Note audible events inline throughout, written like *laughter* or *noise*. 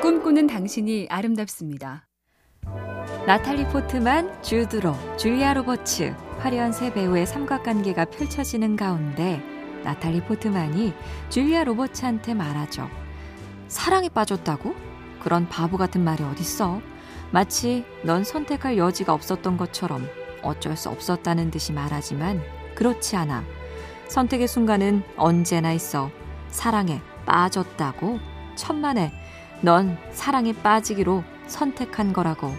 꿈꾸는 당신이 아름답습니다. 나탈리 포트만, 주드로, 줄리아 로버츠, 화려한 세 배우의 삼각관계가 펼쳐지는 가운데 나탈리 포트만이 줄리아 로버츠한테 말하죠. 사랑에 빠졌다고? 그런 바보 같은 말이 어딨어? 마치 넌 선택할 여지가 없었던 것처럼 어쩔 수 없었다는 듯이 말하지만 그렇지 않아. 선택의 순간은 언제나 있어. 사랑에 빠졌다고? 천만에 넌 사랑에 빠지기로 선택한 거라고.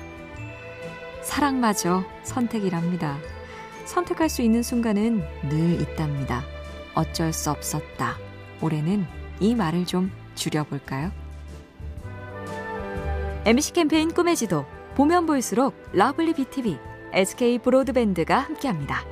사랑마저 선택이랍니다. 선택할 수 있는 순간은 늘 있답니다. 어쩔 수 없었다. 올해는 이 말을 좀 줄여볼까요? MC 캠페인 꿈의 지도 보면 볼수록 lovely BTV, SK 브로드밴드가 함께합니다.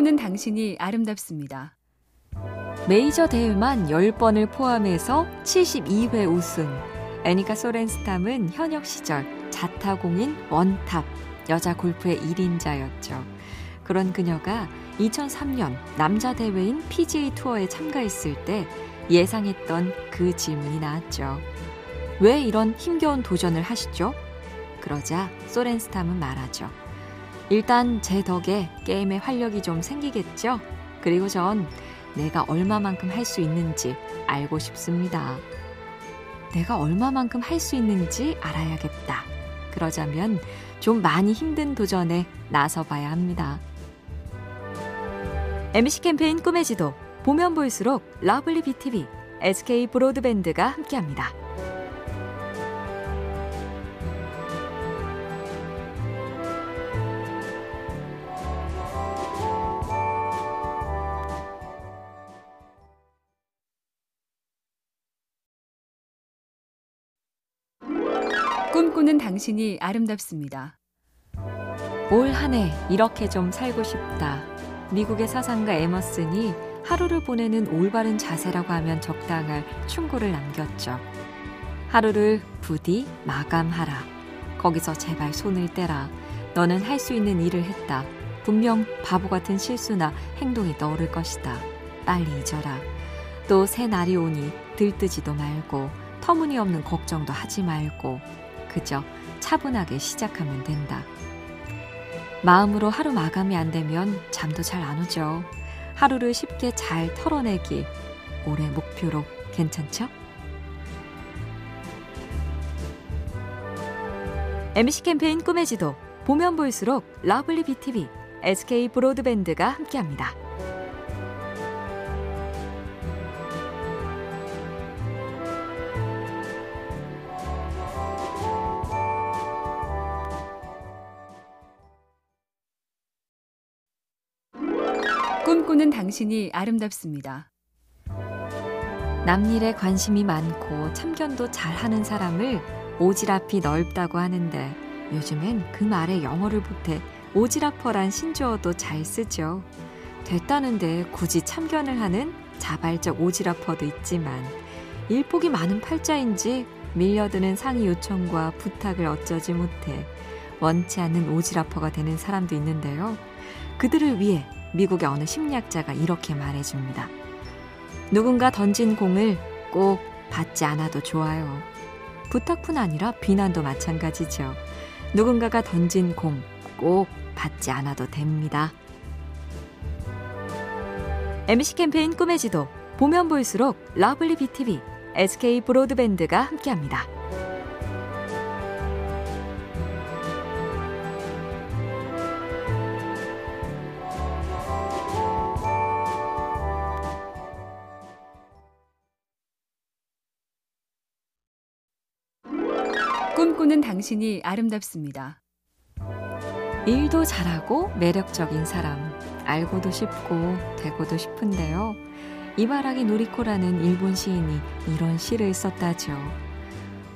꿈꾸는 당신이 아름답습니다. 메이저 대회만 10번을 포함해서 72회 우승. 애니카 소렌스탐은 현역 시절 자타공인 원탑 여자 골프의 1인자였죠. 그런 그녀가 2003년 남자 대회인 PGA 투어에 참가했을 때 예상했던 그 질문이 나왔죠. 왜 이런 힘겨운 도전을 하시죠? 그러자 소렌스탐은 말하죠. 일단 제 덕에 게임에 활력이 좀 생기겠죠? 그리고 전 내가 얼마만큼 할 수 있는지 알고 싶습니다. 내가 얼마만큼 할 수 있는지 알아야겠다. 그러자면 좀 많이 힘든 도전에 나서 봐야 합니다. MC 캠페인 꿈의 지도 보면 볼수록 lovely BTV, SK 브로드밴드가 함께합니다. 꿈꾸는 당신이 아름답습니다. 올 한 해 이렇게 좀 살고 싶다. 미국의 사상가 에머슨이 하루를 보내는 올바른 자세라고 하면 적당할 충고를 남겼죠. 하루를 부디 마감하라. 거기서 제발 손을 떼라. 너는 할 수 있는 일을 했다. 분명 바보 같은 실수나 행동이 떠오를 것이다. 빨리 잊어라. 또 새 날이 오니 들뜨지도 말고 터무니없는 걱정도 하지 말고 그저 차분하게 시작하면 된다. 마음으로 하루 마감이 안 되면 잠도 잘 안 오죠. 하루를 쉽게 잘 털어내기 올해 목표로 괜찮죠? MC 캠페인 꿈의 지도 보면 볼수록 lovely BTV, SK 브로드밴드가 함께합니다. 꿈꾸는 당신이 아름답습니다. 남일에 관심이 많고 참견도 잘하는 사람을 오지랖이 넓다고 하는데 요즘엔 그 말에 영어를 보태 오지랖퍼란 신조어도 잘 쓰죠. 됐다는데 굳이 참견을 하는 자발적 오지랖퍼도 있지만 일복이 많은 팔자인지 밀려드는 상의 요청과 부탁을 어쩌지 못해 원치 않는 오지랖퍼가 되는 사람도 있는데요. 그들을 위해 미국의 어느 심리학자가 이렇게 말해줍니다. 누군가 던진 공을 꼭 받지 않아도 좋아요. 부탁뿐 아니라 비난도 마찬가지죠. 누군가가 던진 공 꼭 받지 않아도 됩니다. MC 캠페인 꿈의 지도 보면 볼수록 lovely BTV, SK 브로드밴드가 함께합니다. 꿈꾸는 당신이 아름답습니다. 일도 잘하고 매력적인 사람, 알고도 싶고 되고도 싶은데요. 이바라기 노리코라는 일본 시인이 이런 시를 썼다죠.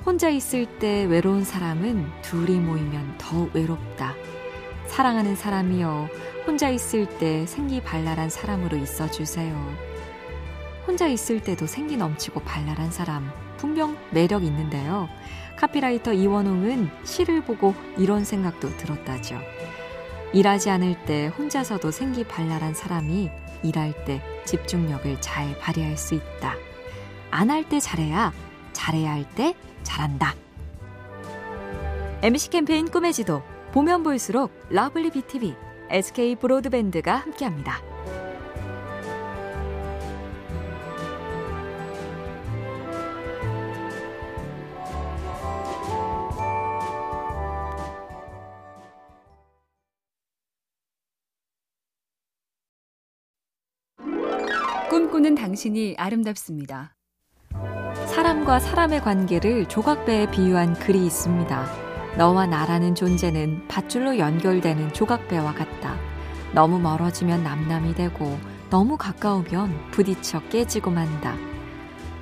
혼자 있을 때 외로운 사람은 둘이 모이면 더 외롭다. 사랑하는 사람이여, 혼자 있을 때 생기 발랄한 사람으로 있어 주세요. 혼자 있을 때도 생기 넘치고 발랄한 사람, 분명 매력 있는데요. 카피라이터 이원웅은 시를 보고 이런 생각도 들었다죠. 일하지 않을 때 혼자서도 생기 발랄한 사람이 일할 때 집중력을 잘 발휘할 수 있다. 안 할 때 잘해야 잘해야 할 때 잘한다. MC 캠페인 꿈의 지도 보면 볼수록 lovely BTV, SK 브로드밴드가 함께합니다. 꿈꾸는 당신이 아름답습니다. 사람과 사람의 관계를 조각배에 비유한 글이 있습니다. 너와 나라는 존재는 밧줄로 연결되는 조각배와 같다. 너무 멀어지면 남남이 되고 너무 가까우면 부딪혀 깨지고 만다.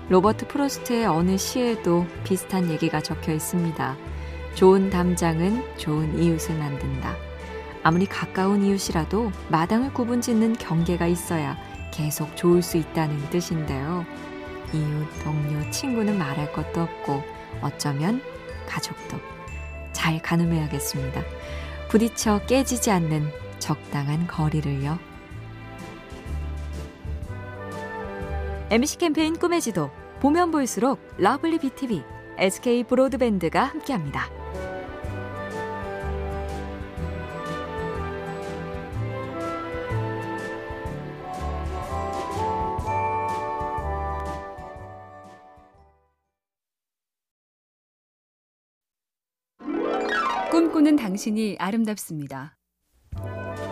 로버트 프로스트의 어느 시에도 비슷한 얘기가 적혀 있습니다. 좋은 담장은 좋은 이웃을 만든다. 아무리 가까운 이웃이라도 마당을 구분 짓는 경계가 있어야 계속 좋을 수 있다는 뜻인데요. 이웃, 동료, 친구는 말할 것도 없고 어쩌면 가족도 잘 가늠해야겠습니다. 부딪혀 깨지지 않는 적당한 거리를요. MC 캠페인 꿈의 지도 보면 볼수록 lovely BTV, SK 브로드밴드가 함께합니다. 꿈꾸는 당신이 아름답습니다.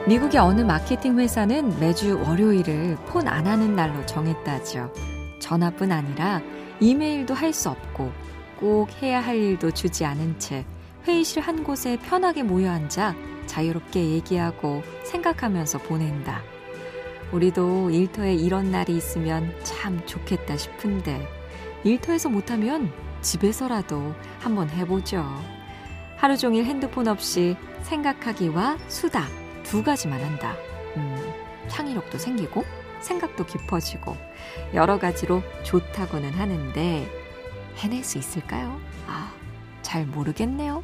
미국의 어느 마케팅 회사는 매주 월요일을 폰 안 하는 날로 정했다죠. 전화뿐 아니라 이메일도 할 수 없고 꼭 해야 할 일도 주지 않은 채 회의실 한 곳에 편하게 모여 앉아 자유롭게 얘기하고 생각하면서 보낸다. 우리도 일터에 이런 날이 있으면 참 좋겠다 싶은데 일터에서 못하면 집에서라도 한번 해보죠. 하루 종일 핸드폰 없이 생각하기와 수다 두 가지만 한다. 음, 창의력도 생기고 생각도 깊어지고 여러 가지로 좋다고는 하는데 해낼 수 있을까요? 아, 잘 모르겠네요.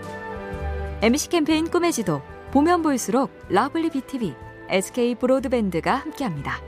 *laughs* MC 캠페인 꿈의 지도 보면 볼수록 lovely BTV, SK 브로드밴드가 함께합니다.